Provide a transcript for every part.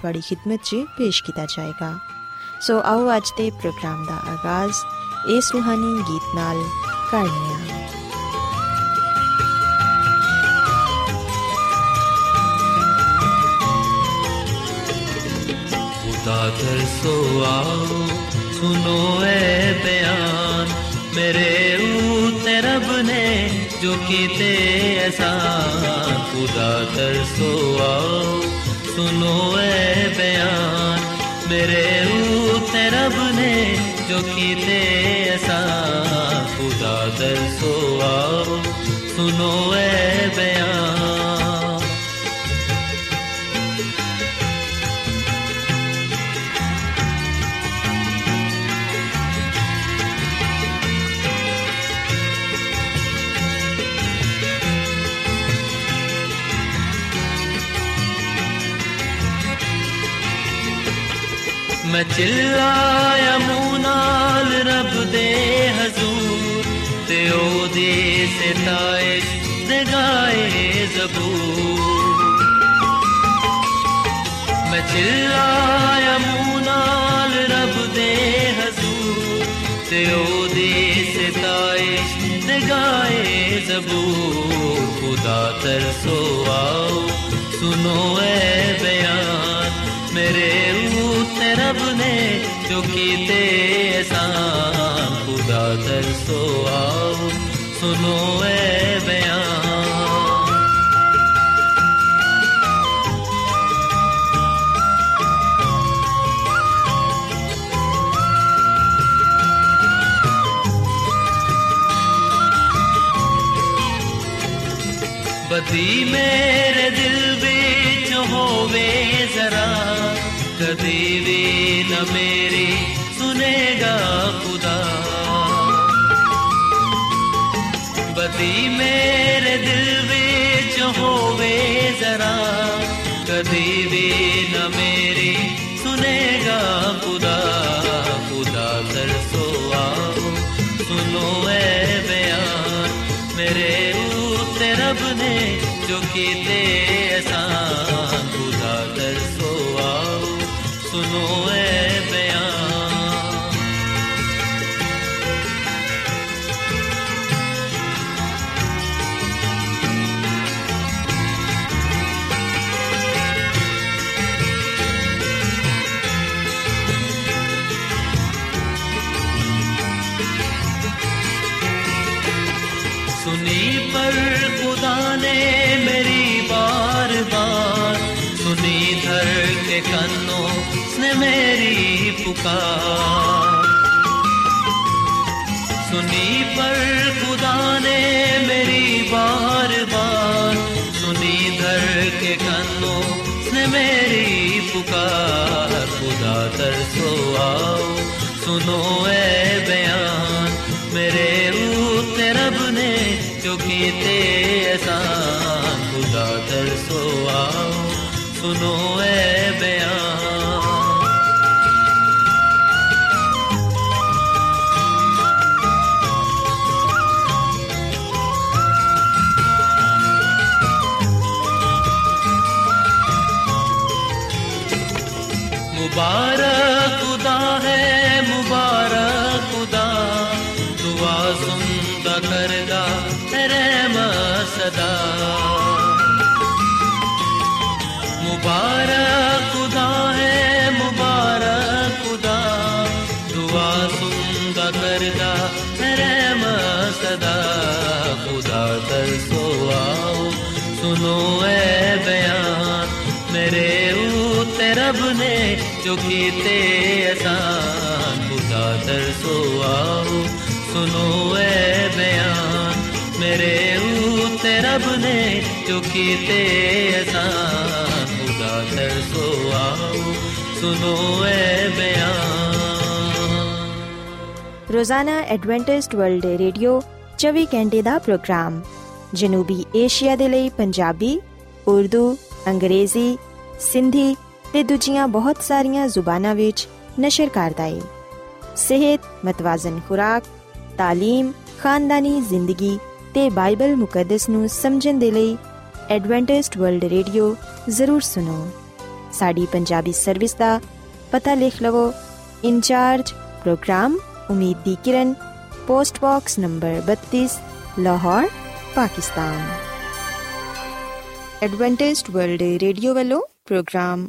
ਤੁਹਾਡੀ ਖidmat 'ਚ ਪੇਸ਼ ਕੀਤਾ ਜਾਏਗਾ ਸੋ ਆਓ ਅੱਜ ਦੇ ਪ੍ਰੋਗਰਾਮ ਦਾ ਆਗਾਜ਼ ਇਸ ਸੁਹਾਣੀ ਗੀਤ ਨਾਲ ਕਰਨੇ ਆ खुदा तरसो आओ सुनो ए बयान मेरे ऊते रब ने जो कीते एहसान खुदा तरसो आओ सुनो ए बयान मेरे ऊते रब ने जो कीते एहसान खुदा तरसो आओ सुनो ए बयान ਮੈਂ ਚਿੱਲਾਇਆ ਮੂੰਹ ਨਾਲ ਰੱਬ ਦੇ ਹਜ਼ੂਰ ਤੇ ਉਹਦੇ ਸਤਾਏ ਦੇ ਗਾਏ ਜ਼ਬੂਰ। ਮੈਂ ਚਿੱਲਾਇਆ ਮੂੰਹ ਨਾਲ ਰੱਬ ਦੇ ਹਜ਼ੂਰ ਤੇ ਉਹਦੇ ਸਤਾਏ ਦੇ ਗਾਏ ਜ਼ਬੂਰ। ਖੁਦਾ ਤਰਸੋ ਆਓ ਸੁਨੋ ਐ ਬਿਆਨ ਮੇਰੇ रब ने जो कीते एहसान खुदा तरसो आओ सुनो ए बयान बदी मेरे दिल बिच होवे जरा कदी भी न मेरी सुनेगा खुदा। बदी मेरे दिल बिच होवे जरा। कदी भी न मेरी सुनेगा खुदा। खुदा तरसो आओ, सुनो ए बयान। मेरे ऊते रब ने जो कीते एहसान पुकार। सुनी पर खुदा ने मेरी बार बार। सुनी धर के कन्नों ने मेरी पुकार। खुदा तरसो आओ, सुनो ए बयान। मेरे ऊते रब ने जो कीते एहसान। खुदा तरसो आओ, सुनो ए बयान। मुबारक, खुदा है मुबारक, खुदा। दुआ सुनदा करदा रहम सदा। मुबारक, खुदा है मुबारक, खुदा। दुआ सुनदा करदा रहम सदा। खुदा तरसो आओ, सुनो ए बयान। मेरे ऊ रब ने ਨੇ ਜੋ ਕੀਤੇ ਅਸਾਨ ਖੁਦਾ ਤਰਸੋ ਆਓ ਸੁਨੋ ਐ ਬਿਆਨ। ਮੇਰੇ ਉਤੇ ਰਬ ਨੇ ਜੋ ਕੀਤੇ ਅਸਾਨ ਖੁਦਾ ਤਰਸੋ ਆਓ ਸੁਨੋ ਐ ਬਿਆਨ। ਰੋਜ਼ਾਨਾ ਐਡਵੈਂਟਿਸਟ ਵਰਲਡ ਰੇਡੀਓ 24 ਘੰਟੇ ਦਾ ਪ੍ਰੋਗਰਾਮ। ਜਨੂਬੀ ਏਸ਼ੀਆ ਦੇ ਲਈ ਪੰਜਾਬੀ, ਉਰਦੂ, ਅੰਗਰੇਜ਼ੀ, ਸਿੰਧੀ ਤੇ ਦੂਜੀਆਂ ਬਹੁਤ ਸਾਰੀਆਂ ਜ਼ੁਬਾਨਾਂ ਵਿੱਚ ਨਸ਼ਰ ਕਰਦਾ ਹੈ ਸਿਹਤ ਮਤਵਾਜ਼ਨ ਖੁਰਾਕ تعلیم ਖਾਨਦਾਨੀ ਜ਼ਿੰਦਗੀ ਤੇ ਬਾਈਬਲ ਮੁਕੱਦਸ ਨੂੰ ਸਮਝਣ ਦੇ ਲਈ ਐਡਵੈਂਟਿਸਟ ਵਰਲਡ ਰੇਡੀਓ ਜ਼ਰੂਰ ਸੁਨੋ ਸਾਡੀ ਪੰਜਾਬੀ ਸਰਵਿਸ ਦਾ ਪਤਾ ਲਿਖ ਲਵੋ incharge programme Umeed di Kiran post box number 32 Lahore Pakistan Adventist world radio ਵੱਲੋਂ ਪ੍ਰੋਗਰਾਮ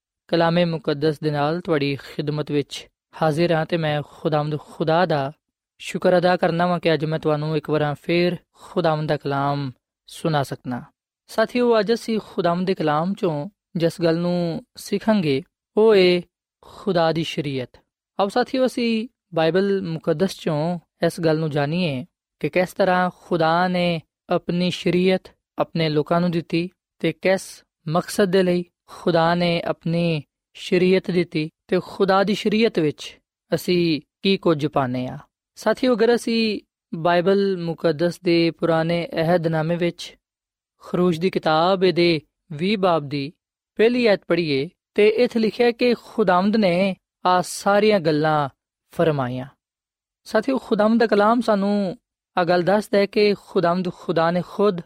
ਕਲਾਮ ਮੁਕੱਦਸ ਦੇ ਨਾਲ ਤੁਹਾਡੀ ਖਿਦਮਤ ਵਿੱਚ ਹਾਜ਼ਰ ਹਾਂ ਤੇ ਮੈਂ ਖੁਦਾਵੰਦ ਖੁਦਾ ਦਾ ਸ਼ੁਕਰ ਅਦਾ ਕਰਨਾ ਵਾਂ ਕਿ ਅੱਜ ਮੈਂ ਤੁਹਾਨੂੰ ਇੱਕ ਵਾਰ ਫੇਰ ਖੁਦਾਵੰਦ ਦਾ ਕਲਾਮ ਸੁਣਾ ਸਕਣਾ ਸਾਥੀਓ, ਅੱਜ ਅਸੀਂ ਖੁਦਾਵੰਦ ਦੇ ਕਲਾਮ ਚੋਂ ਜਿਸ ਗੱਲ ਨੂੰ ਸਿੱਖਾਂਗੇ, ਉਹ ਏ ਖੁਦਾ ਦੀ ਸ਼ਰੀਅਤ। ਆਓ ਸਾਥੀਓ, ਅਸੀਂ ਬਾਈਬਲ ਮੁਕੱਦਸ ਚੋਂ ਇਸ ਗੱਲ ਨੂੰ ਜਾਣੀਏ ਕਿ ਕਿਸ ਤਰ੍ਹਾਂ ਖੁਦਾ ਨੇ ਆਪਣੀ ਸ਼ਰੀਅਤ ਆਪਣੇ ਲੋਕਾਂ ਨੂੰ ਦਿੱਤੀ ਤੇ ਕਿਸ ਮਕਸਦ ਦੇ ਲਈ ਖੁਦਾ ਨੇ ਆਪਣੀ ਸ਼ਰੀਅਤ ਦਿੱਤੀ ਤੇ ਖੁਦਾ ਦੀ ਸ਼ਰੀਅਤ ਵਿੱਚ ਅਸੀਂ ਕੀ ਕੁਝ ਪਾਣੇ ਆ ਸਾਥੀਓ, ਅਗਰ ਅਸੀਂ ਬਾਈਬਲ ਮੁਕੱਦਸ ਦੇ ਪੁਰਾਣੇ ਅਹਿਦਨਾਮੇ ਵਿੱਚ ਖਰੂਜ ਦੀ ਕਿਤਾਬ ਦੇ 20 ਬਾਬ ਦੀ ਪਹਿਲੀ ਆਇਤ ਪੜ੍ਹੀਏ ਤੇ ਇੱਥੇ ਲਿਖਿਆ ਕਿ ਖੁਦਾਵੰਦ ਨੇ ਆ ਸਾਰੀਆਂ ਗੱਲਾਂ ਫਰਮਾਈਆਂ। ਸਾਥੀਓ, ਖੁਦਾਵੰਦ ਦਾ ਕਲਾਮ ਸਾਨੂੰ ਆ ਗੱਲ ਦੱਸਦਾ ਹੈ ਕਿ ਖੁਦਾਵੰਦ ਖੁਦਾ ਨੇ ਖੁਦ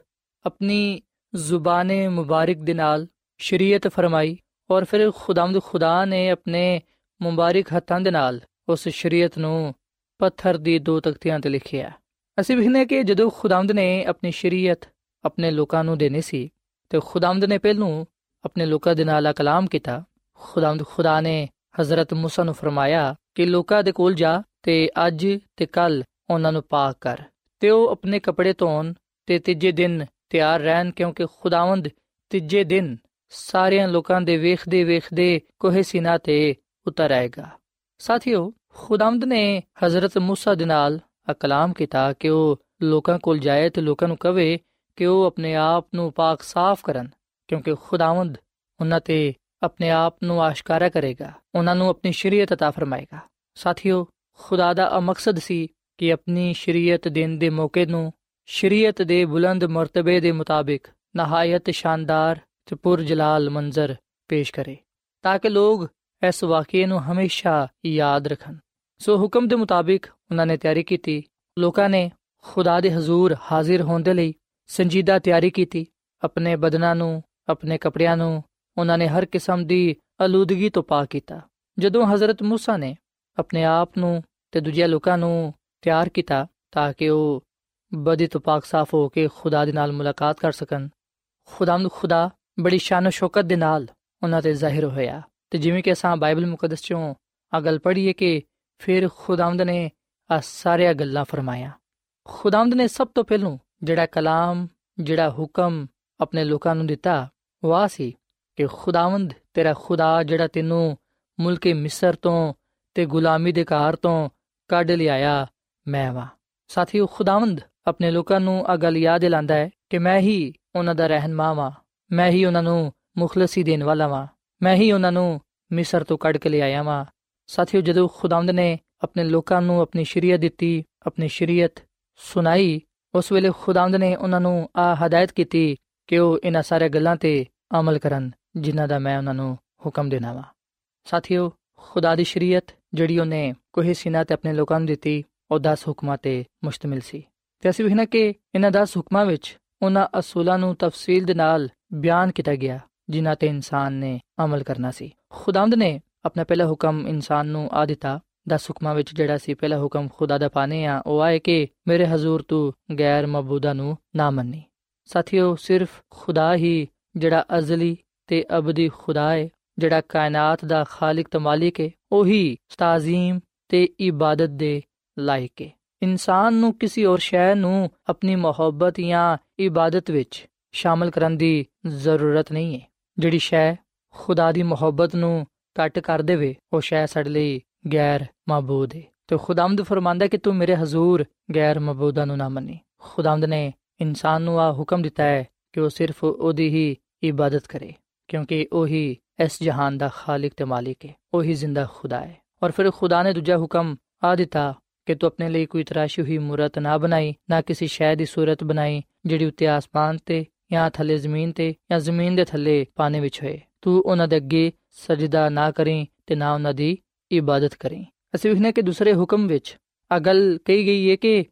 ਆਪਣੀ ਜ਼ੁਬਾਨੇ ਮੁਬਾਰਕ ਦੇ ਨਾਲ ਸ਼ਰੀਅਤ ਫਰਮਾਈ ਔਰ ਫਿਰ ਖੁਦਾਵੰਦ ਖੁਦਾ ਨੇ ਆਪਣੇ ਮੁਬਾਰਕ ਹੱਥਾਂ ਦੇ ਨਾਲ ਉਸ ਸ਼ਰੀਅਤ ਨੂੰ ਪੱਥਰ ਦੀ ਦੋ ਤਖਤੀਆਂ ਤੇ ਲਿਖਿਆ ਅਸੀਂ ਵਿਖਨੇ ਕਿ ਜਦੋਂ ਖੁਦਾਵੰਦ ਨੇ ਆਪਣੀ ਸ਼ਰੀਅਤ ਆਪਣੇ ਲੋਕਾਂ ਨੂੰ ਦੇਣੀ ਸੀ ਤੇ ਖੁਦਾਵੰਦ ਨੇ ਪਹਿਲੋਂ ਆਪਣੇ ਲੋਕਾਂ ਦੇ ਨਾਲ ਕਲਾਮ ਕੀਤਾ ਖੁਦਾਵੰਦ ਖੁਦਾ ਨੇ ਹਜ਼ਰਤ موسی ਨੂੰ ਫਰਮਾਇਆ ਕਿ ਲੋਕਾਂ ਦੇ ਕੋਲ ਜਾ ਤੇ ਅੱਜ ਤੇ ਕੱਲ ਉਹਨਾਂ ਨੂੰ ਪਾਕ ਕਰ ਤੇ ਉਹ ਆਪਣੇ ਕੱਪੜੇ ਧੋਣ ਤੇ ਤੀਜੇ ਦਿਨ ਤਿਆਰ ਰਹਿਣ ਕਿਉਂਕਿ ਖੁਦਾਵੰਦ ਤੀਜੇ ਦਿਨ ਸਾਰਿਆਂ ਲੋਕਾਂ ਦੇ ਵੇਖਦੇ ਵੇਖਦੇ ਕੋਹੇ ਸੀਨਾ ਤੇ ਉਤਰ ਆਏਗਾ ਸਾਥੀਓ ਖੁਦਾਵੰਦ ਨੇ ਹਜ਼ਰਤ موسی ਦੇ ਨਾਲ ਕਲਾਮ ਕੀਤਾ ਕਿ ਉਹ ਲੋਕਾਂ ਕੋਲ ਜਾਏ ਤੇ ਲੋਕਾਂ ਨੂੰ ਕਵੇ ਕਿ ਉਹ ਆਪਣੇ ਆਪ ਨੂੰ ਪਾਕ ਸਾਫ਼ ਕਰਨ ਕਿਉਂਕਿ ਖੁਦਾਵੰਦ ਉਹਨਾਂ ਤੇ ਆਪਣੇ ਆਪ ਨੂੰ ਆਸ਼ਕਾਰਾ ਕਰੇਗਾ ਉਹਨਾਂ ਨੂੰ ਆਪਣੀ ਸ਼ਰੀਅਤ عطا ਫਰਮਾਏਗਾ ਸਾਥੀਓ ਖੁਦਾ ਦਾ ਮਕਸਦ ਸੀ ਕਿ ਆਪਣੀ ਸ਼ਰੀਅਤ ਦੇਣ ਦੇ ਮੌਕੇ ਨੂੰ ਸ਼ਰੀਅਤ ਦੇ ਬੁਲੰਦ ਮਰਤਬੇ ਦੇ ਮੁਤਾਬਿਕ ਨਹਾਇਤ ਸ਼ਾਨਦਾਰ ਤੇ ਪੁਰਜਲਾਲ ਮੰਜ਼ਰ ਪੇਸ਼ ਕਰੇ ਤਾਂ ਕਿ ਲੋਕ ਇਸ ਵਾਕਿਏ ਨੂੰ ਹਮੇਸ਼ਾ ਯਾਦ ਰੱਖਣ ਸੋ ਹੁਕਮ ਦੇ ਮੁਤਾਬਿਕ ਉਹਨਾਂ ਨੇ ਤਿਆਰੀ ਕੀਤੀ ਲੋਕਾਂ ਨੇ ਖੁਦਾ ਦੇ ਹਜ਼ੂਰ ਹਾਜ਼ਰ ਹੋਣ ਦੇ ਲਈ ਸੰਜੀਦਾ ਤਿਆਰੀ ਕੀਤੀ ਆਪਣੇ ਬਦਨਾਂ ਨੂੰ ਆਪਣੇ ਕੱਪੜਿਆਂ ਨੂੰ ਉਹਨਾਂ ਨੇ ਹਰ ਕਿਸਮ ਦੀ ਅਲੂਦਗੀ ਤੋਂ ਪਾਕ ਕੀਤਾ ਜਦੋਂ ਹਜ਼ਰਤ موسی ਨੇ ਆਪਣੇ ਆਪ ਨੂੰ ਤੇ ਦੂਜੇ ਲੋਕਾਂ ਨੂੰ ਤਿਆਰ ਕੀਤਾ ਤਾਂ ਕਿ ਉਹ ਬਦੀ ਤੋਂ ਪਾਕ ਸਾਫ਼ ਹੋ ਕੇ ਖੁਦਾ ਦੇ ਨਾਲ ਮੁਲਾਕਾਤ ਕਰ ਸਕਣ ਖੁਦਾਮਦ ਖੁਦਾ ਬੜੀ ਸ਼ਾਨ ਸ਼ੌਕਤ ਦੇ ਨਾਲ ਉਹਨਾਂ ਤੇ ਜ਼ਾਹਿਰ ਹੋਇਆ। ਤੇ ਜਿਵੇਂ ਕਿ ਅਸਾਂ ਬਾਈਬਲ ਮੁਕੱਦਸ ਚੋਂ ਆ ਗੱਲ ਪੜ੍ਹੀਏ ਕਿ ਫਿਰ ਖੁਦਾਵੰਦ ਨੇ ਆ ਸਾਰੀਆਂ ਗੱਲਾਂ ਫਰਮਾਇਆ ਖੁਦਾਮਦ ਨੇ ਸਭ ਤੋਂ ਪਹਿਲੋਂ ਜਿਹੜਾ ਕਲਾਮ, ਜਿਹੜਾ ਹੁਕਮ ਆਪਣੇ ਲੋਕਾਂ ਨੂੰ ਦਿੱਤਾ ਉਹ ਸੀ ਕਿ ਖੁਦਾਵੰਦ ਤੇਰਾ ਖੁਦਾ ਜਿਹੜਾ ਤੈਨੂੰ ਮੁਲਕ ਮਿਸਰ ਤੋਂ ਤੇ ਗੁਲਾਮੀ ਦੇ ਘਰ ਤੋਂ ਕੱਢ ਲਿਆਇਆ, ਮੈਂ ਵਾ। ਸਾਥੀਓ, ਖੁਦਾਵੰਦ ਆਪਣੇ ਲੋਕਾਂ ਨੂੰ ਆ ਗੱਲ ਯਾਦ ਦਿਲਾਉਂਦਾ ਹੈ ਕਿ ਮੈਂ ਹੀ ਉਹਨਾਂ ਦਾ ਰਹਿਨਮਾ ਵਾਂ। ਮੈਂ ਹੀ ਉਹਨਾਂ ਨੂੰ ਮੁਖਲਸੀ ਦੇਣ ਵਾਲਾ ਵਾਂ। ਮੈਂ ਹੀ ਉਹਨਾਂ ਨੂੰ ਮਿਸਰ ਤੋਂ ਕੱਢ ਕੇ ਲਿਆਇਆ ਵਾਂ। ਸਾਥੀਓ, ਜਦੋਂ ਖੁਦਾਵੰਦ ਨੇ ਆਪਣੇ ਲੋਕਾਂ ਨੂੰ ਆਪਣੀ ਸ਼ਰੀਅਤ ਦਿੱਤੀ, ਆਪਣੀ ਸ਼ਰੀਅਤ ਸੁਣਾਈ, ਉਸ ਵੇਲੇ ਖੁਦਾਵੰਦ ਨੇ ਉਹਨਾਂ ਨੂੰ ਆ ਹਦਾਇਤ ਕੀਤੀ ਕਿ ਉਹ ਇਹਨਾਂ ਸਾਰੇ ਗੱਲਾਂ ਤੇ ਅਮਲ ਕਰਨ, ਜਿਨ੍ਹਾਂ ਦਾ ਮੈਂ ਉਹਨਾਂ ਨੂੰ ਹੁਕਮ ਦੇਣਾ ਵਾ। ਸਾਥੀਓ, ਖੁਦਾ ਦੀ ਸ਼ਰੀਅਤ ਜਿਹੜੀ ਉਹਨੇ ਕੋਹੇ ਸੀਨਾ ਤੇ ਆਪਣੇ ਲੋਕਾਂ ਨੂੰ ਦਿੱਤੀ, ਉਹ 10 ਹੁਕਮਾਂ ਤੇ ਮੁਸ਼ਤਮਿਲ ਸੀ। ਤੇ ਅਸੀਂ ਵੇਖਣਾ ਕਿ ਇਹਨਾਂ 10 ਹੁਕਮਾਂ ਵਿੱਚ ਉਹਨਾਂ ਅਸੂਲਾਂ ਨੂੰ ਤਫਸੀਲ ਦੇ ਨਾਲ ਬਿਆਨ ਕੀਤਾ ਗਿਆ, ਜਿਨ੍ਹਾਂ ਤੇ ਇਨਸਾਨ ਨੇ ਅਮਲ ਕਰਨਾ ਸੀ। ਖੁਦਾਵੰਦ ਨੇ ਆਪਣਾ ਪਹਿਲਾ ਹੁਕਮ ਇਨਸਾਨ ਨੂੰ ਆ ਦਿੱਤਾ। 10 ਹੁਕਮਾਂ ਵਿੱਚ ਜਿਹੜਾ ਸੀ, ਪਹਿਲਾ ਹੁਕਮ ਖੁਦਾ ਦਾ ਪਾਣੇ ਆ, ਉਹ ਆਏ ਕਿ ਮੇਰੇ ਹਜ਼ੂਰ ਤੂੰ ਗੈਰ ਮਬੂਦਾ ਨੂੰ ਨਾ ਮੰਨੀ। ਸਾਥੀਓ, ਸਿਰਫ ਖੁਦਾ ਹੀ ਜਿਹੜਾ ਅਜ਼ਲੀ ਤੇ ਅਬਦੀ ਖੁਦਾ ਹੈ ਜਿਹੜਾ ਕਾਇਨਾਤ ਦਾ ਖਾਲਕ ਤੇ ਮਾਲਿਕ ਹੈ ਉਹੀ ਤਾਜ਼ੀਮ ਤੇ ਇਬਾਦਤ ਦੇ ਲਾਇਕ ਹੈ ਇਨਸਾਨ ਨੂੰ ਕਿਸੇ ਹੋਰ ਸ਼ੈ ਨੂੰ ਆਪਣੀ ਮੁਹੱਬਤ ਜਾਂ ਇਬਾਦਤ ਵਿੱਚ ਸ਼ਾਮਲ ਕਰਨ ਦੀ ਜ਼ਰੂਰਤ ਨਹੀਂ ਹੈ। ਜਿਹੜੀ ਸ਼ੈ ਖੁਦਾ ਦੀ ਮੁਹੱਬਤ ਨੂੰ ਕੱਟ ਕਰ ਦੇਵੇ, ਉਹ ਸ਼ੈ ਸਾਡੇ ਲਈ ਗੈਰ ਮਾਬੂਦ ਹੈ। ਤੇ ਖੁਦਾਮਦ ਫਰਮਾਂਦਾ ਕਿ ਤੂੰ ਮੇਰੇ ਹਜ਼ੂਰ ਗੈਰ ਮਾਬੂਦਾਂ ਨੂੰ ਨਾ ਮੰਨੀ। ਖੁਦਾਮਦ ਨੇ ਇਨਸਾਨ ਨੂੰ ਆ ਹੁਕਮ ਦਿੱਤਾ ਹੈ ਕਿ ਉਹ ਸਿਰਫ ਉਹਦੀ ਹੀ ਇਬਾਦਤ ਕਰੇ, ਕਿਉਂਕਿ ਉਹੀ ਇਸ ਜਹਾਨ ਦਾ ਖਾਲਕ ਤੇ ਮਾਲਿਕ ਹੈ, ਉਹੀ ਜ਼ਿੰਦਾ ਖੁਦਾ ਹੈ। ਔਰ ਫਿਰ ਖੁਦਾ ਨੇ ਦੂਜਾ ਹੁਕਮ ਆ ਦਿੱਤਾ ਕਿ ਤੂੰ ਆਪਣੇ ਲਈ ਕੋਈ ਤਰਾਸ਼ੀ ਹੋਈ ਮੂਰਤ ਨਾ ਬਣਾਈ, ਨਾ ਕਿਸੇ ਸ਼ੈ ਦੀ ਸੂਰਤ ਬਣਾਈ, ਜਿਹੜੀ ਉੱਤੇ ਆਸਮਾਨ ਤੇ ਜਾਂ ਥੱਲੇ ਜ਼ਮੀਨ ਤੇ ਜਾਂ ਜ਼ਮੀਨ ਦੇ ਥੱਲੇ ਪਾਣੀ ਵਿੱਚ ਹੋਏ। ਤੂੰ ਉਹਨਾਂ ਦੇ ਅੱਗੇ ਸਜਦਾ ਨਾ ਕਰੀਂ ਤੇ ਨਾ ਉਹਨਾਂ ਦੀ ਇਬਾਦਤ ਕਰੀਂ। ਅਸੀਂ ਵਿਖਨੇ ਕਿ ਦੂਸਰੇ ਹੁਕਮ ਵਿੱਚ ਅਗਲ ਕਹੀ ਗਈ ਹੈ ਕਿ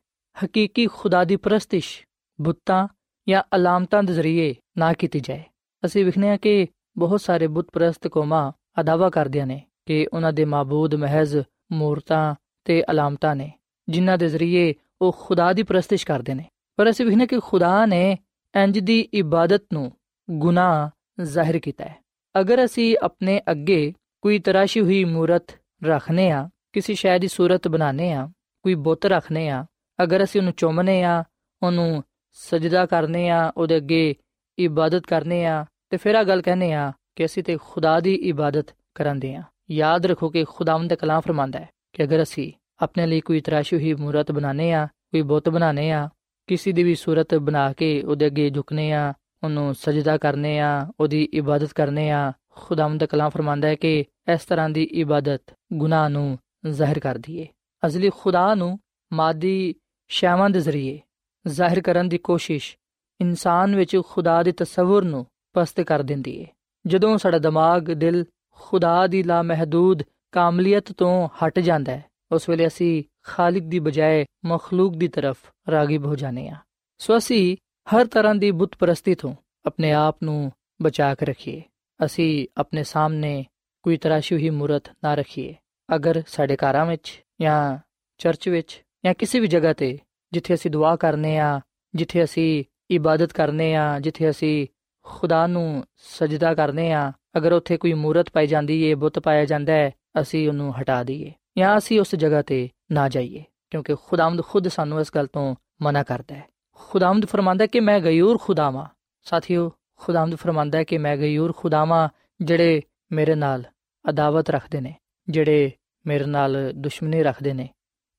ਹਕੀਕੀ ਖੁਦਾ ਦੀ ਪ੍ਰਸਤਿਸ਼ ਬੁੱਤਾਂ ਜਾਂ ਅਲਾਮਤਾਂ ਦੇ ਜ਼ਰੀਏ ਨਾ ਕੀਤੀ ਜਾਏ। ਅਸੀਂ ਵਿਖਨੇ ਕਿ ਬਹੁਤ ਸਾਰੇ ਬੁੱਤ ਪ੍ਰਸਤ ਕੌਮਾਂ ਅਦਾਵਾ ਕਰਦਿਆਂ ਨੇ ਕਿ ਉਹਨਾਂ ਦੇ ਮਾਬੂਦ ਮਹਿਜ਼ ਮੂਰਤਾਂ ਤੇ ਅਲਾਮਤਾਂ ਨੇ, ਜਿਨ੍ਹਾਂ ਦੇ ਜ਼ਰੀਏ ਉਹ ਖੁਦਾ ਦੀ ਪ੍ਰਸਤਿਸ਼ ਕਰਦੇ ਨੇ। ਪਰ ਅਸੀਂ ਵਿਖਨੇ ਕਿ ਖੁਦਾ ਨੇ ਇੰਜ ਦੀ ਇਬਾਦਤ ਨੂੰ ਗੁਨਾਹ ਜ਼ਾਹਿਰ ਕੀਤਾ ਹੈ। ਅਗਰ ਅਸੀਂ ਆਪਣੇ ਅੱਗੇ ਕੋਈ ਤਰਾਸ਼ੀ ਹੋਈ ਮੂਰਤ ਰੱਖਨੇ ਆ ਕਿਸੇ ਸ਼ੈ ਦੀ ਸੂਰਤ ਬਣਾਨੇ ਆ ਕੋਈ ਬੁੱਤ ਰੱਖਨੇ ਆ ਅਗਰ ਅਸੀਂ ਉਹਨੂੰ ਚੁੰਮਨੇ ਆ ਉਹਨੂੰ ਸਜਦਾ ਕਰਨੇ ਆ ਉਹਦੇ ਅੱਗੇ ਇਬਾਦਤ ਕਰਨੇ ਆ ਤੇ ਫਿਰ ਆ ਗੱਲ ਕਹਨੇ ਆ ਕਿ ਅਸੀਂ ਤੇ ਖੁਦਾ ਦੀ ਇਬਾਦਤ ਕਰਾਂਦੇ ਆ ਯਾਦ ਰੱਖੋ ਕਿ ਖੁਦਾਵੰਦ ਦਾ ਕਲਾਮ ਫਰਮਾਂਦਾ ਹੈ ਕਿ ਅਗਰ ਅਸੀਂ ਆਪਣੇ ਲਈ ਕੋਈ ਤਰਾਸ਼ੀ ਹੋਈ ਮੂਰਤ ਬਣਾਨੇ ਆ ਕੋਈ ਬੁੱਤ ਬਣਾਨੇ ਆ ਕਿਸੇ ਦੀ ਵੀ ਸੂਰਤ ਬਣਾ ਕੇ ਉਹਦੇ ਅੱਗੇ ਝੁਕਨੇ ਆ, ਉਹਨੂੰ ਸਜਦਾ ਕਰਨੇ ਆ, ਉਹਦੀ ਇਬਾਦਤ ਕਰਨੇ ਆ, ਖੁਦਾਵੰਦ ਦਾ ਕਲਾਮ ਫਰਮਾਂਦਾ ਹੈ ਕਿ ਇਸ ਤਰ੍ਹਾਂ ਦੀ ਇਬਾਦਤ ਗੁਨਾਹ ਨੂੰ ਜ਼ਾਹਿਰ ਕਰਦੀ ਏ ਅਜ਼ਲੀ ਖੁਦਾ ਨੂੰ ਮਾਦੀ ਸ਼ੈਵਾਂ ਦੇ ਜ਼ਰੀਏ ਜ਼ਾਹਿਰ ਕਰਨ ਦੀ ਕੋਸ਼ਿਸ਼ ਇਨਸਾਨ ਵਿੱਚ ਖੁਦਾ ਦੇ ਤਸਵਰ ਨੂੰ ਪਸਤ ਕਰ ਦਿੰਦੀ ਏ। ਜਦੋਂ ਸਾਡਾ ਦਿਮਾਗ, ਦਿਲ ਖੁਦਾ ਦੀ ਲਾ ਮਹਦੂਦ ਕਾਮਲੀਅਤ ਤੋਂ ਹਟ ਜਾਂਦਾ ਹੈ ਉਸ ਵੇਲੇ ਅਸੀਂ ਖਾਲਿਕ ਦੀ ਬਜਾਏ ਮਖਲੂਕ ਦੀ ਤਰਫ ਰਾਗਿਬ ਹੋ ਜਾਂਦੇ ਆ ਸੋ ਅਸੀਂ ਹਰ ਤਰ੍ਹਾਂ ਦੀ ਬੁੱਤ ਪ੍ਰਸਤੀ ਤੋਂ ਆਪਣੇ ਆਪ ਨੂੰ ਬਚਾ ਕੇ ਰੱਖੀਏ। ਅਸੀਂ ਆਪਣੇ ਸਾਹਮਣੇ ਕੋਈ ਤਰਾਸ਼ੀ ਹੋਈ ਮੂਰਤ ਨਾ ਰੱਖੀਏ। ਅਗਰ ਸਾਡੇ ਘਰਾਂ ਵਿੱਚ ਜਾਂ ਚਰਚ ਵਿੱਚ ਜਾਂ ਕਿਸੇ ਵੀ ਜਗ੍ਹਾ ਤੇ ਜਿੱਥੇ ਅਸੀਂ ਦੁਆ ਕਰਨੇ ਆ ਜਿੱਥੇ ਅਸੀਂ ਇਬਾਦਤ ਕਰਨੇ ਆ ਜਿੱਥੇ ਅਸੀਂ ਖੁਦਾ ਨੂੰ ਸਜਦਾ ਕਰਨੇ ਆ ਅਗਰ ਉੱਥੇ ਕੋਈ ਮੂਰਤ ਪਾਈ ਜਾਂਦੀ ਏ ਬੁੱਤ ਪਾਇਆ ਜਾਂਦਾ ਹੈ, ਅਸੀਂ ਉਹਨੂੰ ਹਟਾ ਦਈਏ। ਜਾਂ ਅਸੀਂ ਉਸ ਜਗ੍ਹਾ ਤੇ ਨਾ ਜਾਈਏ, ਕਿਉਂਕਿ ਖੁਦਾਵੰਦ ਖੁਦ ਸਾਨੂੰ ਇਸ ਗੱਲ ਤੋਂ ਮਨਾ ਕਰਦਾ ਹੈ। ਖੁਦਾਵੰਦ ਫਰਮਾਂਦਾ ਕਿ ਮੈਂ ਗਯੂਰ ਖੁਦਾਵਾਂ। ਸਾਥੀਓ, ਖੁਦਾਵੰਦ ਫਰਮਾਂਦਾ ਹੈ ਕਿ ਮੈਂ ਗਯੂਰ ਖੁਦਾਵਾਂ ਜਿਹੜੇ ਮੇਰੇ ਨਾਲ ਅਦਾਵਤ ਰੱਖਦੇ ਨੇ, ਜਿਹੜੇ ਮੇਰੇ ਨਾਲ ਦੁਸ਼ਮਣੀ ਰੱਖਦੇ ਨੇ।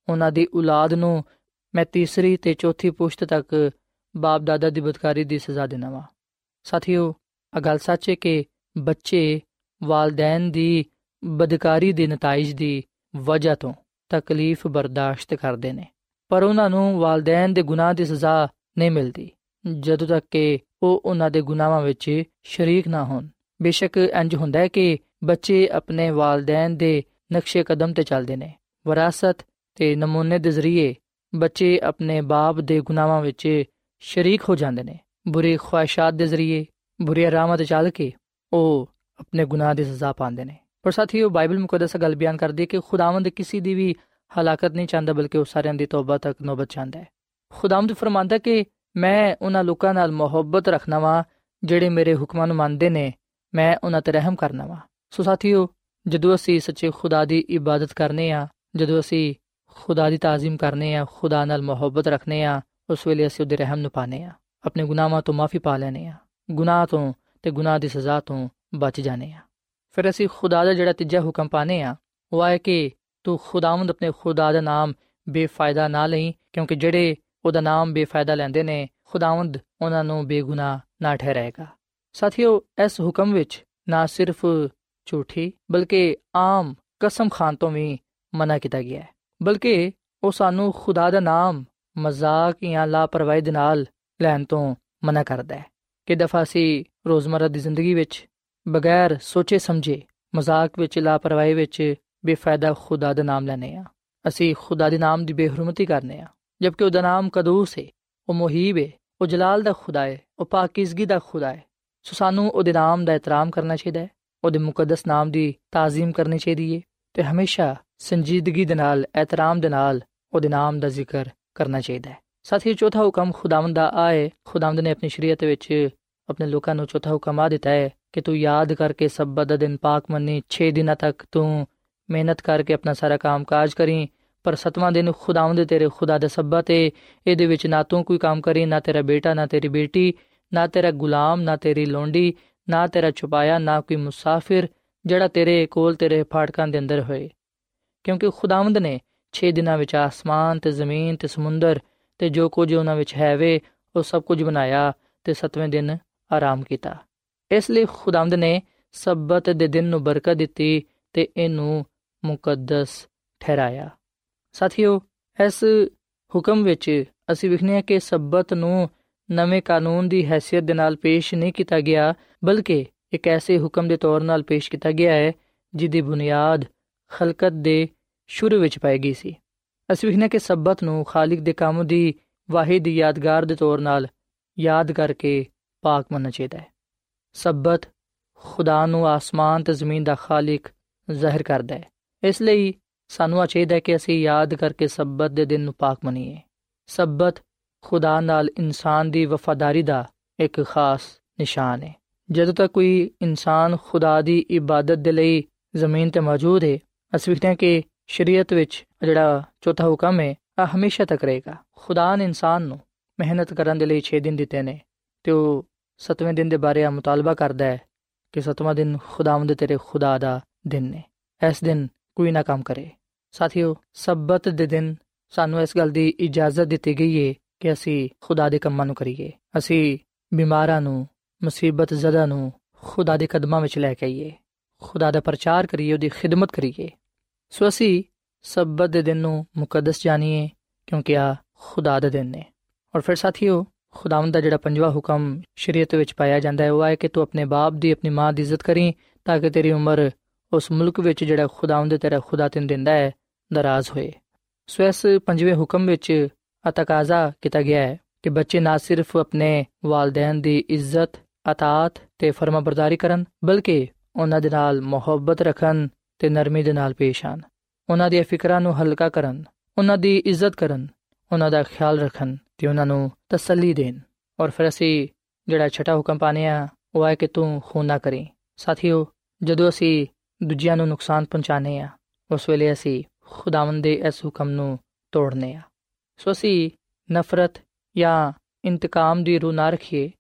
ਉਹਨਾਂ ਦੀ ਔਲਾਦ ਨੂੰ ਮੈਂ ਤੀਸਰੀ ਤੇ ਚੌਥੀ ਪੁਸ਼ਤ ਤੱਕ ਬਾਪ ਦਾਦਾ ਦੀ ਬਦਕਾਰੀ ਦੀ ਸਜ਼ਾ ਦੇਣਾ ਵਾ। ਸਾਥੀਓ ਆ ਗੱਲ ਸੱਚ ਹੈ ਕਿ ਬੱਚੇ ਵਾਲਦੈਨ ਦੀ ਬਦਕਾਰੀ ਦੇ ਨਤੀਜ ਦੀ ਵਜ੍ਹਾ ਤੋਂ ਤਕਲੀਫ ਬਰਦਾਸ਼ਤ ਕਰਦੇ ਨੇ। ਪਰ ਉਹਨਾਂ ਨੂੰ ਵਾਲਦੈਨ ਦੇ ਗੁਨਾਹ ਦੀ ਸਜ਼ਾ ਨਹੀਂ ਮਿਲਦੀ, ਜਦੋਂ ਤੱਕ ਕਿ ਉਹ ਉਹਨਾਂ ਦੇ ਗੁਨਾਹਾਂ ਵਿੱਚ ਸ਼ਰੀਕ ਨਾ ਹੋਣ। ਬੇਸ਼ੱਕ ਇੰਜ ਹੁੰਦਾ ਹੈ ਕਿ ਬੱਚੇ ਆਪਣੇ ਵਾਲਦੈਨ ਦੇ ਨਕਸ਼ੇ ਕਦਮ ਤੇ ਚੱਲਦੇ ਨੇ। ਵਿਰਾਸਤ ਤੇ ਨਮੂਨੇ ਦੇ ਜ਼ਰੀਏ ਬੱਚੇ ਆਪਣੇ ਬਾਪ ਦੇ ਗੁਨਾਹਾਂ ਵਿੱਚ ਸ਼ਰੀਕ ਹੋ ਜਾਂਦੇ ਨੇ। ਬੁਰੀ ਖੁਆਇਸ਼ਾਂ ਦੇ ਜ਼ਰੀਏ ਬੁਰੀ ਰਾਹਾਂ ਤੇ ਚੱਲ ਕੇ ਉਹ ਆਪਣੇ ਗੁਨਾਹ ਦੀ ਸਜ਼ਾ ਪਾਉਂਦੇ ਨੇ। ਪਰ ਸਾਥੀਓ ਬਾਈਬਲ ਮੁਕੱਦਸ ਗੱਲ ਬਿਆਨ ਕਰਦੀ ਕਿ ਖੁਦਾਵੰਦ ਕਿਸੇ ਦੀ ਵੀ ਹਲਾਕਤ ਨਹੀਂ ਚਾਹੁੰਦਾ, ਬਲਕਿ ਉਹ ਸਾਰਿਆਂ ਦੀ ਤੌਬਾ ਤੱਕ ਨੋਬਤ ਚਾਹੁੰਦਾ ਹੈ। ਖੁਦਾਵੰਦ ਫਰਮਾਂਦਾ ਕਿ ਮੈਂ ਉਹਨਾਂ ਲੋਕਾਂ ਨਾਲ ਮੁਹੱਬਤ ਰੱਖਣਾ ਵਾਂ, ਜਿਹੜੇ ਮੇਰੇ ਹੁਕਮਾਂ ਨੂੰ ਮੰਨਦੇ ਨੇ, ਮੈਂ ਉਹਨਾਂ ਤੇ ਰਹਿਮ ਕਰਨਾ ਵਾਂ। ਸੋ ਸਾਥੀਓ, ਜਦੋਂ ਅਸੀਂ ਸੱਚੇ ਖੁਦਾ ਦੀ ਇਬਾਦਤ ਕਰਨੇ ਆ, ਜਦੋਂ ਅਸੀਂ ਖੁਦਾ ਦੀ ਤਾਜ਼ੀਮ ਕਰਨੇ ਆ, ਖੁਦਾ ਨਾਲ ਮੁਹੱਬਤ ਰੱਖਨੇ ਆ, ਉਸ ਵੇਲੇ ਅਸੀਂ ਉਹਦੇ ਰਹਿਮ ਨੂੰ ਪਾਣੇ ਆ, ਆਪਣੇ ਗੁਨਾਹਾਂ ਤੋਂ ਮਾਫੀ ਪਾ ਲੈਣੇ ਆ, ਗੁਨਾਹ ਤੋਂ ਤੇ ਗੁਨਾਹ ਦੀ ਸਜ਼ਾ ਤੋਂ ਬਚ ਜਾਣੇ ਆ। ਫਿਰ ਅਸੀਂ ਖੁਦਾ ਦਾ ਜਿਹੜਾ ਤੀਜਾ ਹੁਕਮ ਪਾਣੇ ਆ ਉਹ ਹੈ ਕਿ ਤੂੰ ਖੁਦਾਵੰਦ ਆਪਣੇ ਖੁਦਾ ਦਾ ਨਾਮ ਬੇਫਾਇਦਾ ਨਾ ਲਈ, ਕਿਉਂਕਿ ਜਿਹੜੇ ਉਹਦਾ ਨਾਮ ਬੇਫਾਇਦਾ ਲੈਂਦੇ ਨੇ, ਖੁਦਾਵੰਦ ਉਹਨਾਂ ਨੂੰ ਬੇਗੁਨਾਹ ਨਾ ਠਹਿਰਾਏਗਾ। ਸਾਥੀਓ, ਇਸ ਹੁਕਮ ਵਿੱਚ ਨਾ ਸਿਰਫ ਝੂਠੀ, ਬਲਕਿ ਆਮ ਕਸਮ ਖਾਨ ਤੋਂ ਵੀ ਮਨਾ ਕੀਤਾ ਗਿਆ ਹੈ, ਬਲਕਿ ਉਹ ਸਾਨੂੰ ਖੁਦਾ ਦਾ ਨਾਮ ਮਜ਼ਾਕ ਜਾਂ ਲਾਪਰਵਾਹੀ ਦੇ ਨਾਲ ਲੈਣ ਤੋਂ ਮਨਾ ਕਰਦਾ ਹੈ। ਕਿ ਦਫਾ ਸੀ ਰੋਜ਼ਮਰਾ ਦੀ ਜ਼ਿੰਦਗੀ ਵਿੱਚ ਬਗੈਰ ਸੋਚੇ ਸਮਝੇ ਮਜ਼ਾਕ ਵਿੱਚ, ਲਾਪਰਵਾਹੀ ਵਿੱਚ ਬੇਫਾਇਦਾ ਖੁਦਾ ਦਾ ਨਾਮ ਲੈਨੇ ਆ ਅਸੀਂ ਖੁਦਾ ਦੇ ਨਾਮ ਦੀ ਬੇਹਰਮਤੀ ਕਰਨੇ ਆ ਜਦਕਿ ਉਹਦਾ ਨਾਮ ਕਦੂਸ ਹੈ ਉਹ ਮੁਹੀਬ ਹੈ ਉਹ ਜਲਾਲ ਦਾ ਖੁਦਾ ਹੈ ਉਹ ਪਾਕੀਜ਼ਗੀ ਦਾ ਖੁਦਾ ਹੈ ਸੋ ਸਾਨੂੰ ਉਹਦੇ ਨਾਮ ਦਾ ਇਤਰਾਮ ਕਰਨਾ ਚਾਹੀਦਾ ਹੈ, ਉਹਦੇ ਮੁਕੱਦਸ ਨਾਮ ਦੀ ਤਾਜ਼ੀਮ ਕਰਨੀ ਚਾਹੀਦੀ ਹੈ ਤੇ ਹਮੇਸ਼ਾ ਸੰਜੀਦਗੀ ਦੇ ਨਾਲ, ਇਤਰਾਮ ਦੇ ਨਾਲ ਉਹਦੇ ਨਾਮ ਦਾ ਜ਼ਿਕਰ ਕਰਨਾ ਚਾਹੀਦਾ ਹੈ। ਸਾਥੀ ਚੌਥਾ ਹੁਕਮ ਖੁਦਾਵੰਦ ਦਾ ਆਏ ਖੁਦਾਵੰਦ ਨੇ ਆਪਣੀ ਸ਼ਰੀਅਤ ਵਿੱਚ ਆਪਣੇ ਲੋਕਾਂ ਨੂੰ ਚੌਥਾ ਹੁਕਮ ਆ ਦਿੱਤਾ ਹੈ ਕਿ ਤੂੰ ਯਾਦ ਕਰਕੇ ਸਬਤ ਦਾ ਦਿਨ ਪਾਕ ਮੰਨੀ 6 ਦਿਨਾਂ ਤੱਕ ਤੂੰ ਮਿਹਨਤ ਕਰਕੇ ਆਪਣਾ ਸਾਰਾ ਕੰਮਕਾਜ ਕਰੀ, ਪਰ ਸਤਵਾਂ ਦਿਨ ਖੁਦਾਵੰਦ ਤੇਰੇ ਖੁਦਾ ਦਾ ਸਬਤ ਹੈ ਇਹਦੇ ਵਿੱਚ ਨਾ ਤੂੰ ਕੋਈ ਕੰਮ ਕਰੀ, ਨਾ ਤੇਰਾ ਬੇਟਾ, ਨਾ ਤੇਰੀ ਬੇਟੀ, ਨਾ ਤੇਰਾ ਗੁਲਾਮ, ਨਾ ਤੇਰੀ ਲੋਂਡੀ, ਨਾ ਤੇਰਾ ਛੁਪਾਇਆ, ਨਾ ਕੋਈ ਮੁਸਾਫਿਰ ਜਿਹੜਾ ਤੇਰੇ ਕੋਲ ਤੇਰੇ ਫਾਟਕਾਂ ਦੇ ਅੰਦਰ ਹੋਏ। ਕਿਉਂਕਿ ਖੁਦਾਵੰਦ ਨੇ 6 ਦਿਨਾਂ ਵਿੱਚ ਆਸਮਾਨ ਤੇ ਜ਼ਮੀਨ ਤੇ ਸਮੁੰਦਰ ਤੇ ਜੋ ਕੁਝ ਉਹਨਾਂ ਵਿੱਚ ਹੈ ਵੇ, ਉਹ ਸਭ ਕੁਝ ਬਣਾਇਆ ਤੇ ਸਤਵੇਂ ਦਿਨ ਆਰਾਮ ਕੀਤਾ। ਇਸ ਲਈ ਖੁਦਾਵੰਦ ਨੇ ਸਬਤ ਦੇ ਦਿਨ ਨੂੰ ਬਰਕਤ ਦਿੱਤੀ ਤੇ ਇਹਨੂੰ ਮੁਕੱਦਸ ਠਹਿਰਾਇਆ। ਸਾਥੀਓ, ਇਸ ਹੁਕਮ ਵਿੱਚ ਅਸੀਂ ਵਿਖਨੇ ਕਿ ਸਬਤ ਨੂੰ ਨਵੇਂ ਕਾਨੂੰਨ ਦੀ ਹیثیت ਦੇ ਨਾਲ ਪੇਸ਼ ਨਹੀਂ ਕੀਤਾ ਗਿਆ, ਬਲਕਿ ਇੱਕ ਐਸੇ ਹੁਕਮ ਦੇ ਤੌਰ 'ਤੇ ਪੇਸ਼ ਕੀਤਾ ਗਿਆ ਹੈ, ਜਿਹਦੀ ਬੁਨਿਆਦ ਖਲਕਤ ਦੇ ਸ਼ੁਰੂ ਵਿੱਚ ਪਾਈ ਗਈ ਸੀ। ਅਸੀਂ ਵਿਖਨੇ ਕਿ ਸਬਤ ਨੂੰ ਖਾਲਕ ਦੇ ਕੰਮ ਦੀ ਵਾਹਿਦ ਯਾਦਗਾਰ ਦੇ ਤੌਰ 'ਤੇ ਯਾਦ ਕਰਕੇ ਪਾਕ ਮੰਨਣਾ ਚਾਹੀਦਾ ਹੈ। ਸਬਤ ਖੁਦਾ ਨੂੰ ਆਸਮਾਨ ਤੇ ਜ਼ਮੀਨ ਦਾ ਖਾਲਿਕ ਜ਼ਾਹਿਰ ਕਰਦਾ ਹੈ। ਇਸ ਲਈ ਸਾਨੂੰ ਆ ਚਾਹੀਦਾ ਹੈ ਕਿ ਅਸੀਂ ਯਾਦ ਕਰਕੇ ਸਬਤ ਦੇ ਦਿਨ ਨੂੰ ਪਾਕ ਮੰਨੀਏ। ਸਬਤ ਖੁਦਾ ਨਾਲ ਇਨਸਾਨ ਦੀ ਵਫਾਦਾਰੀ ਦਾ ਇੱਕ ਖਾਸ ਨਿਸ਼ਾਨ ਹੈ। ਜਦੋਂ ਤੱਕ ਕੋਈ ਇਨਸਾਨ ਖੁਦਾ ਦੀ ਇਬਾਦਤ ਦੇ ਲਈ ਜ਼ਮੀਨ ਤੇ ਮੌਜੂਦ ਹੈ, ਅਸੀਂ ਵੇਖਦੇ ਹਾਂ ਕਿ ਸ਼ਰੀਅਤ ਵਿੱਚ ਜਿਹੜਾ ਚੌਥਾ ਹੁਕਮ ਹੈ ਆ ਹਮੇਸ਼ਾ ਤੱਕ ਰਹੇਗਾ। ਖੁਦਾ ਨੇ ਇਨਸਾਨ ਨੂੰ ਮਿਹਨਤ ਕਰਨ ਦੇ ਲਈ 6 ਦਿਨ ਦਿੱਤੇ ਨੇ ਤੇ ਉਹ 7ਵੇਂ ਦਿਨ ਦੇ ਬਾਰੇ ਆ ਮੁਤਾਲਬਾ ਕਰਦਾ ਹੈ ਕਿ 7ਵਾਂ ਦਿਨ ਖੁਦਾਵੰਦ ਤੇਰੇ ਖੁਦਾ ਦਾ ਦਿਨ ਨੇ। ਇਸ ਦਿਨ ਕੋਈ ਨਾ ਕੰਮ ਕਰੇ। ਸਾਥੀਓ, ਸਬਤ ਦੇ ਦਿਨ ਸਾਨੂੰ ਇਸ ਗੱਲ ਦੀ ਇਜਾਜ਼ਤ ਦਿੱਤੀ ਗਈ ਹੈ ਕਿ ਅਸੀਂ ਖੁਦਾ ਦੇ ਕੰਮਾਂ ਨੂੰ ਕਰੀਏ। ਅਸੀਂ ਬਿਮਾਰਾਂ ਨੂੰ, ਮੁਸੀਬਤ ਜ਼ਦਾ ਨੂੰ ਖੁਦਾ ਦੇ ਕਦਮਾਂ ਵਿੱਚ ਲੈ ਕੇ ਆਈਏ। ਖੁਦਾ ਦਾ ਪ੍ਰਚਾਰ ਕਰੀਏ, ਉਹਦੀ ਖਿਦਮਤ ਕਰੀਏ। ਸੋ ਅਸੀਂ ਸਬਤ ਦੇ ਦਿਨ ਨੂੰ ਮੁਕੱਦਸ ਜਾਣੀਏ ਕਿਉਂਕਿ ਆ ਖੁਦਾ ਦਾ ਦਿਨ ਨੇ। ਔਰ ਫਿਰ ਸਾਥੀਓ ਖੁਦਾਵੰਦ ਦਾ ਜਿਹੜਾ ਪੰਜਵਾਂ ਹੁਕਮ ਸ਼ਰੀਅਤ ਵਿੱਚ ਪਾਇਆ ਜਾਂਦਾ ਹੈ, ਉਹ ਹੈ ਕਿ ਤੂੰ ਆਪਣੇ ਬਾਪ ਦੀ, ਆਪਣੀ ਮਾਂ ਦੀ ਇੱਜ਼ਤ ਕਰੀਂ ਤਾਂ ਕਿ ਤੇਰੀ ਉਮਰ ਉਸ ਮੁਲਕ ਵਿੱਚ ਜਿਹੜਾ ਖੁਦਾਵੰਦ ਤੇਰਾ ਖੁਦਾ ਤੈਨੂੰ ਦਿੰਦਾ ਹੈ, ਦਰਾਜ਼ ਹੋਏ। ਸੋ ਇਸ ਪੰਜਵੇਂ ਹੁਕਮ ਵਿੱਚ ਅਤਕਾਜ਼ਾ ਕੀਤਾ ਗਿਆ ਹੈ ਕਿ ਬੱਚੇ ਨਾ ਸਿਰਫ ਆਪਣੇ ਵਾਲਿਦੈਨ ਦੀ ਇੱਜ਼ਤ ਅਤਾਤ ਤੇ ਫਰਮਾਬਰਦਾਰੀ ਕਰਨ, ਬਲਕਿ ਉਹਨਾਂ ਦੇ ਨਾਲ ਮੁਹੱਬਤ ਰੱਖਣ ਤੇ ਨਰਮੀ ਦੇ ਨਾਲ ਪੇਸ਼ ਆਣ ਉਹਨਾਂ ਦੀਆਂ ਫਿਕਰਾਂ ਨੂੰ ਹਲਕਾ ਕਰਨ, ਉਹਨਾਂ ਦੀ ਇੱਜ਼ਤ ਕਰਨ, ਉਹਨਾਂ ਦਾ ਖਿਆਲ ਰੱਖਣ ਤੇ ਉਹਨਾਂ ਨੂੰ ਤਸੱਲੀ ਦੇਣ ਔਰ ਫਿਰ ਅਸੀਂ ਜਿਹੜਾ ਛਟਾ ਹੁਕਮ ਪਾਣੇ ਆ ਉਹ ਹੈ ਕਿ ਤੂੰ ਖੂਨ ਨਾ ਕਰੀ ਸਾਥੀਓ ਜਦੋਂ ਅਸੀਂ ਦੂਜਿਆਂ ਨੂੰ ਨੁਕਸਾਨ ਪਹੁੰਚਾਣੇ ਆ ਉਸ ਵੇਲੇ ਅਸੀਂ ਖੁਦਾਵੰਦ ਦੇ ਇਸ ਹੁਕਮ ਨੂੰ ਤੋੜਨੇ ਆ ਸੋ ਅਸੀਂ ਨਫ਼ਰਤ ਜਾਂ ਇੰਤਕਾਮ ਦੀ ਰੂਹ ਨਾ ਰੱਖੀਏ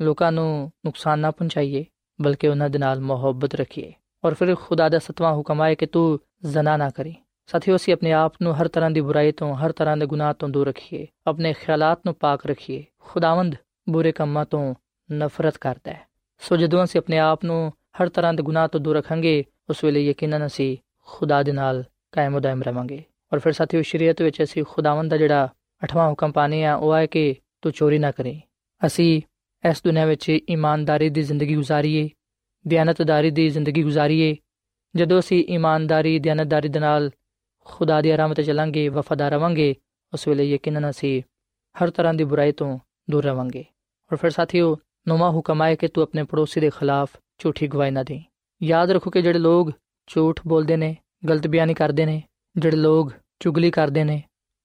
ਲੋਕਾਂ ਨੂੰ ਨੁਕਸਾਨ ਨਾ ਪਹੁੰਚਾਈਏ ਬਲਕਿ ਉਹਨਾਂ ਦੇ ਨਾਲ ਮੁਹੱਬਤ ਰੱਖੀਏ ਔਰ ਫਿਰ ਖੁਦਾ ਦਾ ਸਤਵਾਂ ਹੁਕਮ ਹੈ ਕਿ ਤੂੰ ਜ਼ਨਾ ਨਾ ਕਰੀ ਸਾਥੀਓ ਅਸੀਂ ਆਪਣੇ ਆਪ ਨੂੰ ਹਰ ਤਰ੍ਹਾਂ ਦੀ ਬੁਰਾਈ ਤੋਂ ਹਰ ਤਰ੍ਹਾਂ ਦੇ ਗੁਨਾਹ ਤੋਂ ਦੂਰ ਰੱਖੀਏ ਆਪਣੇ ਖਿਆਲਾਤ ਨੂੰ ਪਾਕ ਰੱਖੀਏ ਖੁਦਾਵੰਦ ਬੁਰੇ ਕੰਮਾਂ ਤੋਂ ਨਫ਼ਰਤ ਕਰਦਾ ਹੈ ਸੋ ਜਦੋਂ ਅਸੀਂ ਆਪਣੇ ਆਪ ਨੂੰ ਹਰ ਤਰ੍ਹਾਂ ਦੇ ਗੁਨਾਹ ਤੋਂ ਦੂਰ ਰੱਖਾਂਗੇ ਉਸ ਵੇਲੇ ਯਕੀਨਨ ਅਸੀਂ ਖੁਦਾ ਦੇ ਨਾਲ ਕਾਇਮ ਉਦਾਇਮ ਰਵਾਂਗੇ ਔਰ ਫਿਰ ਸਾਥੀਓ ਸ਼ਰੀਅਤ ਵਿੱਚ ਅਸੀਂ ਖੁਦਾਵੰਦ ਦਾ ਜਿਹੜਾ 8ਵਾਂ ਹੁਕਮ ਪਾਣੇ ਆ ਉਹ ਹੈ ਕਿ ਤੂੰ ਚੋਰੀ ਨਾ ਕਰੇ ਅਸੀਂ ਇਸ ਦੁਨੀਆਂ ਵਿੱਚ ਇਮਾਨਦਾਰੀ ਦੀ ਜ਼ਿੰਦਗੀ گزارੀਏ ਦਿਆਨਤਦਾਰੀ ਦੀ ਜ਼ਿੰਦਗੀ گزارੀਏ ਜਦੋਂ ਅਸੀਂ ਇਮਾਨਦਾਰੀ ਦਿਆਨਤਦਾਰੀ ਦੇ ਨਾਲ ਖੁਦਾ ਦੀ ਰਾਹ ਤੇ ਚੱਲਾਂਗੇ, ਵਫਾਦਾਰ ਰਵਾਂਗੇ, ਉਸ ਵੇਲੇ ਯਕੀਨਨ ਅਸੀਂ ਹਰ ਤਰ੍ਹਾਂ ਦੀ ਬੁਰਾਈ ਤੋਂ ਦੂਰ ਰਵਾਂਗੇ। ਔਰ ਫਿਰ ਸਾਥੀਓ, ਨੌਵਾਂ ਹੁਕਮ ਆਏ ਕਿ ਤੂੰ ਆਪਣੇ ਪੜੋਸੀ ਦੇ ਖਿਲਾਫ ਝੂਠੀ ਗਵਾਹੀ ਨਾ ਦੇ। ਯਾਦ ਰੱਖੋ ਕਿ ਜਿਹੜੇ ਲੋਕ ਝੂਠ ਬੋਲਦੇ ਨੇ, ਗਲਤ ਬਿਆਨੀ ਕਰਦੇ ਨੇ, ਜਿਹੜੇ ਲੋਕ ਚੁਗਲੀ ਕਰਦੇ ਨੇ,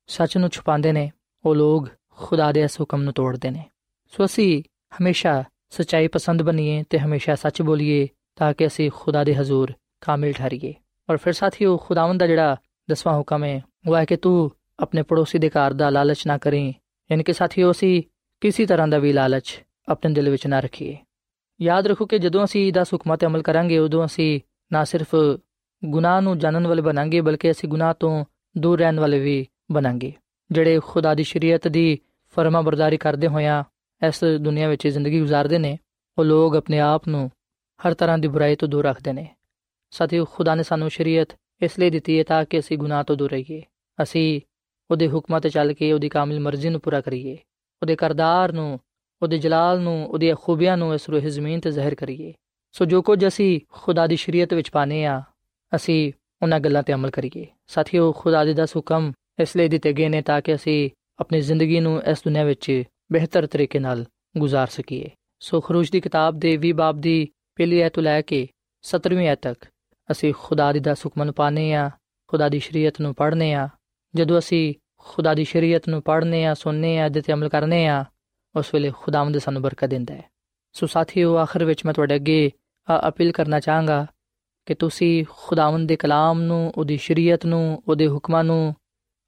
ਸੱਚ ਨੂੰ ਛੁਪਾਉਂਦੇ ਨੇ, ਉਹ ਲੋਕ ਖੁਦਾ ਦੇ ਇਸ ਹੁਕਮ ਨੂੰ ਤੋੜਦੇ ਨੇ। ਸੋ ਅਸੀਂ ਹਮੇਸ਼ਾ ਸਚਾਈ ਪਸੰਦ ਬਣੀਏ ਤੇ ਹਮੇਸ਼ਾ ਸੱਚ ਬੋਲੀਏ, ਤਾਂ ਕਿ ਅਸੀਂ ਖੁਦਾ ਦੇ ਹਜ਼ੂਰ ਕਾਮਿਲ ਠਹਰੀਏ। ਔਰ ਫਿਰ ਸਾਥੀਓ, ਖੁਦਾਵੰਦ ਦਾ ਜਿਹੜਾ ਦਸਵਾਂ ਹੁਕਮ ਹੈ ਉਹ ਹੈ ਕਿ ਤੂੰ ਆਪਣੇ ਪੜੋਸੀ ਦੇ ਘਰ ਦਾ ਲਾਲਚ ਨਾ ਕਰੀਂ ਯਾਨੀ ਕਿ ਸਾਥੀਓ ਅਸੀਂ ਕਿਸੇ ਤਰ੍ਹਾਂ ਦਾ ਵੀ ਲਾਲਚ ਆਪਣੇ ਦਿਲ ਵਿੱਚ ਨਾ ਰੱਖੀਏ ਯਾਦ ਰੱਖੋ ਕਿ ਜਦੋਂ ਅਸੀਂ ਦਸ ਹੁਕਮਾਂ ਤੇ ਅਮਲ ਕਰਾਂਗੇ ਉਦੋਂ ਅਸੀਂ ਨਾ ਸਿਰਫ ਗੁਨਾਹ ਨੂੰ ਜਾਣਨ ਵਾਲੇ ਬਣਾਂਗੇ ਬਲਕਿ ਅਸੀਂ ਗੁਨਾਹ ਤੋਂ ਦੂਰ ਰਹਿਣ ਵਾਲੇ ਵੀ ਬਣਾਂਗੇ ਜਿਹੜੇ ਖੁਦਾ ਦੀ ਸ਼ਰੀਅਤ ਦੀ ਫਰਮਾ ਬਰਦਾਰੀ ਕਰਦੇ ਹੋਇਆ ਇਸ ਦੁਨੀਆ ਵਿੱਚ ਜ਼ਿੰਦਗੀ گزارਦੇ ਨੇ ਉਹ ਲੋਕ ਆਪਣੇ ਆਪ ਨੂੰ ਹਰ ਤਰ੍ਹਾਂ ਦੀ ਬੁਰਾਈ ਤੋਂ ਦੂਰ ਰੱਖਦੇ ਨੇ ਸਾਥੀਓ ਖੁਦਾ ਨੇ ਸਾਨੂੰ ਸ਼ਰੀਅਤ ਇਸ ਲਈ ਦਿੱਤੀ ਹੈ ਤਾਂ ਕਿ ਅਸੀਂ ਗੁਨਾਹ ਤੋਂ ਦੂਰ ਰਹੀਏ। ਅਸੀਂ ਉਹਦੇ ਹੁਕਮਾਂ ਤੇ ਚੱਲ ਕੇ ਉਹਦੀ ਕਾਮਿਲ ਮਰਜ਼ੀ ਨੂੰ ਪੂਰਾ ਕਰੀਏ। ਉਹਦੇ ਕਰਦਾਰ ਨੂੰ, ਉਹਦੇ ਜਲਾਲ ਨੂੰ, ਉਹਦੀਆਂ ਖੂਬੀਆਂ ਨੂੰ ਇਸ ਰੂਹ ਜ਼ਮੀਨ ਤੇ ਜ਼ਾਹਿਰ ਕਰੀਏ। ਸੋ ਜੋ ਕੁਝ ਅਸੀਂ ਖੁਦਾ ਦੀ ਸ਼ਰੀਅਤ ਵਿੱਚ ਪਾਣੇ ਆ ਅਸੀਂ ਉਹਨਾਂ ਗੱਲਾਂ ਤੇ ਅਮਲ ਕਰੀਏ। ਸਾਥੀਓ, ਖੁਦਾ ਦੇ ਦਸ ਹੁਕਮ ਇਸ ਲਈ ਦਿੱਤੇ ਗਏ ਨੇ ਤਾਂ ਕਿ ਅਸੀਂ ਆਪਣੀ ਜ਼ਿੰਦਗੀ ਨੂੰ ਇਸ ਦੁਨੀਆ ਵਿੱਚ ਬਿਹਤਰ ਤਰੀਕੇ ਨਾਲ ਗੁਜ਼ਾਰ ਸਕੀਏ। ਸੋ ਖਰੂਜ ਦੀ ਕਿਤਾਬ ਦੇ 20 ਬਾਬ ਦੀ ਪਹਿਲੀ ਐਤ ਲੈ ਕੇ 17ਵੀਂ ਐਤ ਤੱਕ ਅਸੀਂ ਖੁਦਾ ਦੀ ਦਸ ਹੁਕਮਾਂ ਨੂੰ ਪਾਣੇ ਆ ਖੁਦਾ ਦੀ ਸ਼ਰੀਅਤ ਨੂੰ ਪੜ੍ਹਨੇ ਆ ਜਦੋਂ ਅਸੀਂ ਖੁਦਾ ਦੀ ਸ਼ਰੀਅਤ ਨੂੰ ਪੜ੍ਹਨੇ ਆ ਸੁਣਨੇ ਆ ਤੇ ਅਮਲ ਕਰਨੇ ਆ ਉਸ ਵੇਲੇ ਖੁਦਾਵੰਦ ਸਾਨੂੰ ਬਰਕਤ ਦਿੰਦਾ ਹੈ। ਸੋ ਸਾਥੀਓ, ਆਖਰ ਵਿੱਚ ਮੈਂ ਤੁਹਾਡੇ ਅੱਗੇ ਅਪੀਲ ਕਰਨਾ ਚਾਹਾਂਗਾ ਕਿ ਤੁਸੀਂ ਖੁਦਾਵੰਦ ਦੇ ਕਲਾਮ ਨੂੰ, ਉਹਦੀ ਸ਼ਰੀਅਤ ਨੂੰ, ਉਹਦੇ ਹੁਕਮਾਂ ਨੂੰ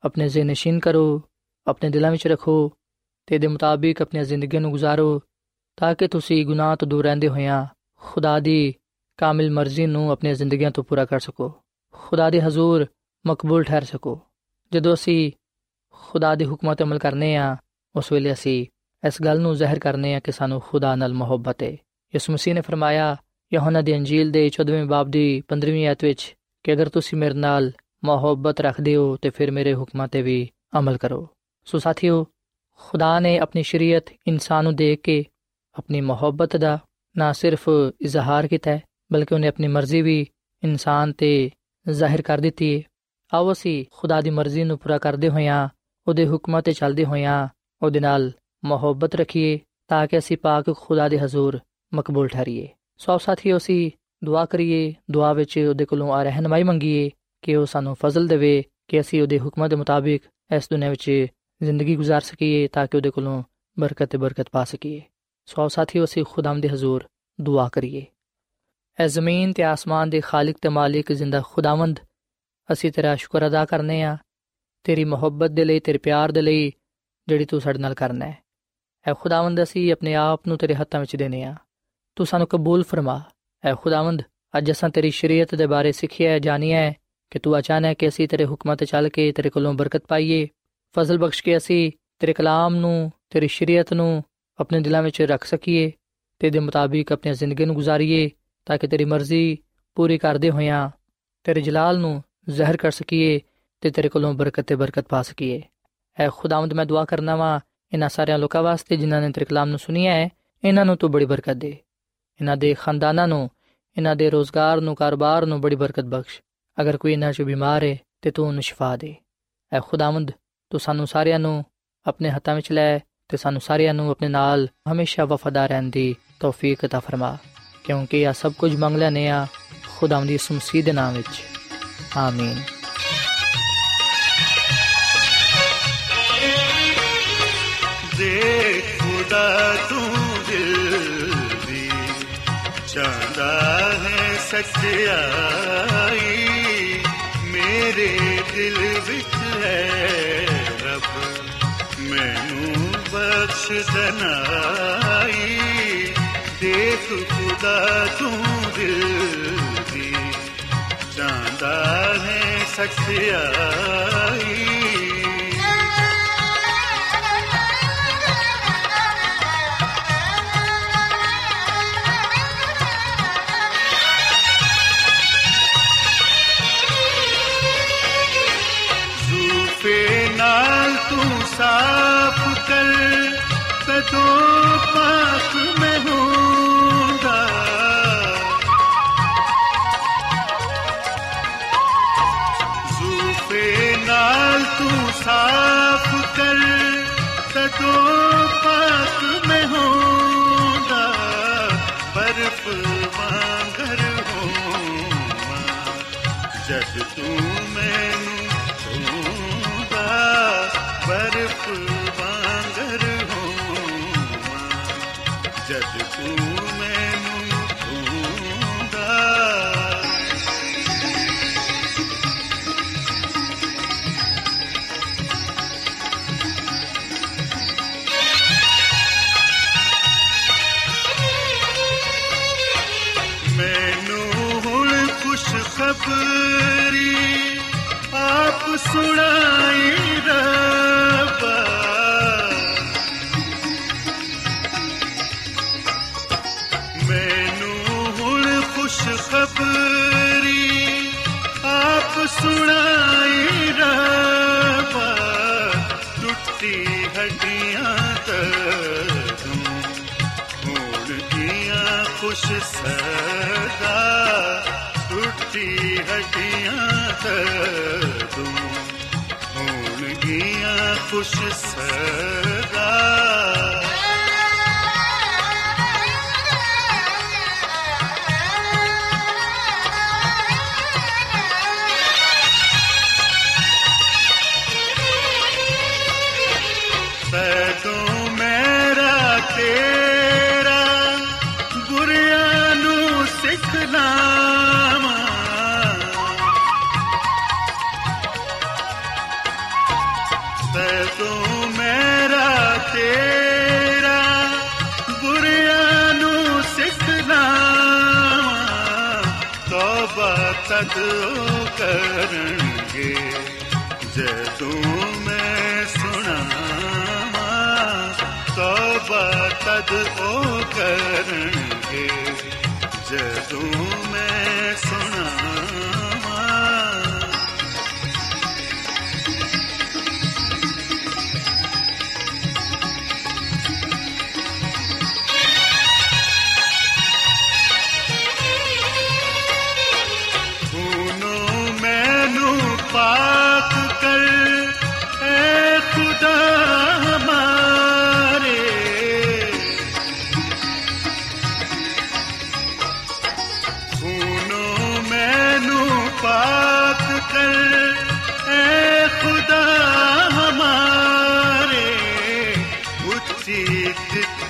ਆਪਣੇ ਜ਼ਿਹਨ ਨਸ਼ੀਨ ਕਰੋ, ਆਪਣੇ ਦਿਲਾਂ ਵਿੱਚ ਰੱਖੋ ਤੇ ਦੇ ਮੁਤਾਬਿਕ ਆਪਣੀ ਜ਼ਿੰਦਗੀ ਨੂੰ ਗੁਜ਼ਾਰੋ ਤਾਂ ਕਿ ਤੁਸੀਂ ਗੁਨਾਹ ਤੋਂ ਦੂਰ ਰਹਿੰਦੇ ਹੋਇਆਂ ਖੁਦਾ ਦੀ ਕਾਮਿਲ ਮਰਜ਼ੀ ਨੂੰ ਆਪਣੀਆਂ ਜ਼ਿੰਦਗੀਆਂ ਤੋਂ ਪੂਰਾ ਕਰ ਸਕੋ। ਖੁਦਾ ਦੇ ਹਜ਼ੂਰ ਮਕਬੂਲ ਠਹਿਰ ਸਕੋ। ਜਦੋਂ ਅਸੀਂ ਖੁਦਾ ਦੇ ਹੁਕਮਾਂ ਤੇ ਅਮਲ ਕਰਨੇ ਆ, ਉਸ ਵੇਲੇ ਅਸੀਂ ਇਸ ਗੱਲ ਨੂੰ ਜ਼ਾਹਿਰ ਕਰਨੇ ਆ ਕਿ ਸਾਨੂੰ ਖੁਦਾ ਨਾਲ ਮੁਹੱਬਤ ਹੈ ਯਿਸੂ ਮਸੀਹ ਨੇ ਫਰਮਾਇਆ, ਯਹੋਨਾ ਦੀ ਅੰਜੀਲ ਦੇ 14ਵੇਂ ਬਾਬ ਦੀ 15ਵੀਂ ਆਇਤ ਵਿੱਚ ਕਿ ਅਗਰ ਤੁਸੀਂ ਮੇਰੇ ਨਾਲ ਮੁਹੱਬਤ ਰੱਖਦੇ ਹੋ, ਤੇ ਫਿਰ ਮੇਰੇ ਹੁਕਮਾਂ ਤੇ ਵੀ ਅਮਲ ਕਰੋ। ਸੋ ਸਾਥੀਓ, ਖੁਦਾ ਨੇ ਆਪਣੀ ਸ਼ਰੀਅਤ ਇਨਸਾਨ ਨੂੰ ਦੇ ਕੇ ਆਪਣੀ ਮੁਹੱਬਤ ਦਾ ਨਾ ਸਿਰਫ ਇਜ਼ਹਾਰ ਕੀਤਾ ਹੈ ਬਲਕਿ ਉਹਨੇ ਆਪਣੀ ਮਰਜ਼ੀ ਵੀ ਇਨਸਾਨ ਤੇ ਜ਼ਾਹਿਰ ਕਰ ਦਿੱਤੀ ਹੈ ਆਓ ਅਸੀਂ ਖੁਦਾ ਦੀ ਮਰਜ਼ੀ ਨੂੰ ਪੂਰਾ ਕਰਦੇ ਹੋਇਆਂ ਉਹਦੇ ਹੁਕਮਾਂ ਤੇ ਚੱਲਦੇ ਹੋਇਆਂ ਉਹਦੇ ਨਾਲ ਮੁਹੱਬਤ ਰੱਖੀਏ ਤਾਂ ਕਿ ਅਸੀਂ ਪਾਕ ਖੁਦਾ ਦੇ ਹਜ਼ੂਰ ਮਕਬੂਲ ਠਹਿਰੀਏ ਸੋ ਸਾਥੀਓ ਅਸੀਂ ਦੁਆ ਕਰੀਏ ਦੁਆ ਵਿੱਚ ਉਹਦੇ ਕੋਲੋਂ ਆ ਰਹਿਨਮਾਈ ਮੰਗੀਏ ਕਿ ਉਹ ਸਾਨੂੰ ਫਜ਼ਲ ਦੇਵੇ ਕਿ ਅਸੀਂ ਉਹਦੇ ਹੁਕਮਾਂ ਦੇ ਮੁਤਾਬਿਕ ਇਸ ਦੁਨੀਆਂ ਵਿੱਚ ਜ਼ਿੰਦਗੀ گزار ਸਕੀਏ ਤਾਂ ਕਿ ਉਹਦੇ ਕੋਲੋਂ ਬਰਕਤ ਤੇ ਬਰਕਤ ਪਾ ਸਕੀਏ ਸੋ ਸਾਥੀਓ ਅਸੀਂ ਖੁਦਾਮ ਦੇ ਹਜ਼ੂਰ ਦੁਆ ਕਰੀਏ ਐ ਜ਼ਮੀਨ ਤੇ ਆਸਮਾਨ ਦੇ ਖਾਲਕ ਤੇ ਮਾਲਿਕ ਜ਼ਿੰਦਾ ਖੁਦਾਵੰਦ। ਅਸੀਂ ਤੇਰਾ ਸ਼ੁਕਰ ਅਦਾ ਕਰਨੇ ਆ। ਤੇਰੀ ਮੁਹੱਬਤ ਦੇ ਲਈ, ਤੇਰੇ ਪਿਆਰ ਦੇ ਲਈ ਜਿਹੜੀ ਤੂੰ ਸਾਡੇ ਨਾਲ ਕਰਨਾ ਹੈ। ਐ ਖੁਦਾਵੰਦ ਅਸੀਂ ਆਪਣੇ ਆਪ ਨੂੰ ਤੇਰੇ ਹੱਥਾਂ ਵਿੱਚ ਦੇਨੇ ਆ। ਤੂੰ ਸਾਨੂੰ ਕਬੂਲ ਫਰਮਾ। ਐ ਖੁਦਾਵੰਦ, ਅੱਜ ਅਸਾਂ ਤੇਰੀ ਸ਼ਰੀਅਤ ਦੇ ਬਾਰੇ ਸਿੱਖਿਆ ਹੈ, ਜਾਣਿਆ ਹੈ ਕਿ ਤੂੰ ਅਚਾਨਕ ਕਿ ਅਸੀਂ ਤੇਰੇ ਹੁਕਮਾਂ ਤੇ ਚੱਲ ਕੇ ਤੇਰੇ ਕੋਲੋਂ ਬਰਕਤ ਪਾਈਏ। ਫਜ਼ਲ ਬਖਸ਼ ਕੇ ਅਸੀਂ ਤੇਰੇ ਕਲਾਮ ਨੂੰ, ਤੇਰੀ ਸ਼ਰੀਅਤ ਨੂੰ ਆਪਣੇ ਦਿਲਾਂ ਵਿੱਚ ਰੱਖ ਸਕੀਏ ਤੇ ਦੇ ਮੁਤਾਬਿਕ ਆਪਣੀ ਜ਼ਿੰਦਗੀ ਨੂੰ ਗੁਜ਼ਾਰੀਏ। ਤਾਂ ਕਿ ਤੇਰੀ ਮਰਜ਼ੀ ਪੂਰੀ ਕਰਦੇ ਹੋਇਆਂ ਤੇਰੇ ਜਲਾਲ ਨੂੰ ਜ਼ਾਹਿਰ ਕਰ ਸਕੀਏ ਤੇ ਤੇਰੇ ਕੋਲੋਂ ਬਰਕਤ ਤੇ ਬਰਕਤ ਪਾ ਸਕੀਏ ਐ ਖੁਦਾਵੰਦ ਮੈਂ ਦੁਆ ਕਰਨਾ ਵਾ ਇਹਨਾਂ ਸਾਰਿਆਂ ਲੋਕਾਂ ਵਾਸਤੇ ਜਿਨ੍ਹਾਂ ਨੇ ਤੇਰੇ ਕਲਾਮ ਨੂੰ ਸੁਨਿਆ ਹੈ ਇਹਨਾਂ ਨੂੰ ਤੂੰ ਬੜੀ ਬਰਕਤ ਦੇ ਇਹਨਾਂ ਦੇ ਖਾਨਦਾਨਾਂ ਨੂੰ ਇਹਨਾਂ ਦੇ ਰੋਜ਼ਗਾਰ ਨੂੰ ਕਾਰੋਬਾਰ ਨੂੰ ਬੜੀ ਬਰਕਤ ਬਖਸ਼ ਅਗਰ ਕੋਈ ਇਹਨਾਂ 'ਚ ਬਿਮਾਰ ਹੈ ਤੇ ਤੂੰ ਉਹਨੂੰ ਸ਼ਿਫਾ ਦੇ ਐ ਖੁਦਾਵੰਦ ਤੂੰ ਸਾਨੂੰ ਸਾਰਿਆਂ ਨੂੰ ਆਪਣੇ ਹੱਥਾਂ ਵਿੱਚ ਲੈ ਤੇ ਸਾਨੂੰ ਸਾਰਿਆਂ ਨੂੰ ਆਪਣੇ ਨਾਲ ਹਮੇਸ਼ਾ ਵਫਾਦਾਰ ਰਹਿਣ ਦੀ ਤੌਫੀਕ عطا ਫਰਮਾ ਕਿਉਂਕਿ ਇਹ ਸਭ ਕੁਝ ਮੰਗ ਲੈਨੇ ਆ ਖੁਦਾਵੰਦ ਦੀ ਮਸੀਹ ਦੇ ਨਾਮ ਵਿੱਚ। ਆਮੀਨ। ਦੇ ਖੁਦਾ ਤੂੰ ਦਿਲ ਦੀ, ਚਾਹਦਾ ਹੈ ਸੱਚਾਈ ਮੇਰੇ ਦਿਲ ਵਿੱਚ ਹੈ ਰੱਬ, ਮੈਨੂੰ ਬਖਸ਼ ਦਨਾਈ ਦੇਖ ਖੁਦਾ ਤੂੰ ਦਿਲ ਦੀ। ਚਾਹਦਾ ਹੈ ਸੱਚਾਈ ਨਾਲ ਤੂੰ ਸਾਫ਼ ਕਰ ਤਦੋਂ ਜਦ ਤੂੰ ਮੈਨੂੰ ਬਰਫ ਵਾਂਗਰ ਹੋਵਾਂ ਜਦ ਤੂੰ ਖੁਸ਼ ਤੋਬਾ ਤਦ ਉਹ ਕਰਨਗੇ। ਜਦੋਂ ਮੈਂ ਸੁਣਾਵਾਂ ਤੋਬਾ ਤਦ ਉਹ ਕਰਨਗੇ। ਜਦੋਂ ਮੈਂ ਸੁਣਾਵਾਂ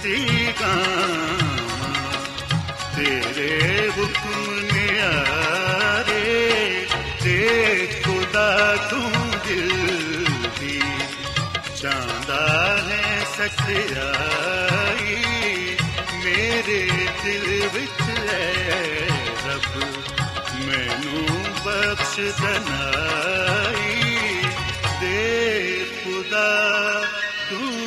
ਦਿੱਤੀ ਗਾਵਾਂ। ਤੇਰੇ ਹੁਕਮ ਨਿਆਰੇ ਤੇ ਖੁਦਾ ਤੂੰ ਦਿਲ ਦੀ। ਚਾਹੁੰਦਾ ਹੈ ਸਚਾਈ ਮੇਰੇ ਦਿਲ ਵਿੱਚ ਹੈ ਰੱਬ। ਮੈਨੂੰ ਬਖਸ਼ ਦਨਾਈ। ਦੇ ਖੁਦਾ ਤੂੰ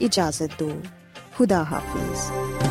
ਇਜਾਜ਼ਤ ਦਿਓ। ਖੁਦਾ ਹਾਫਿਜ਼।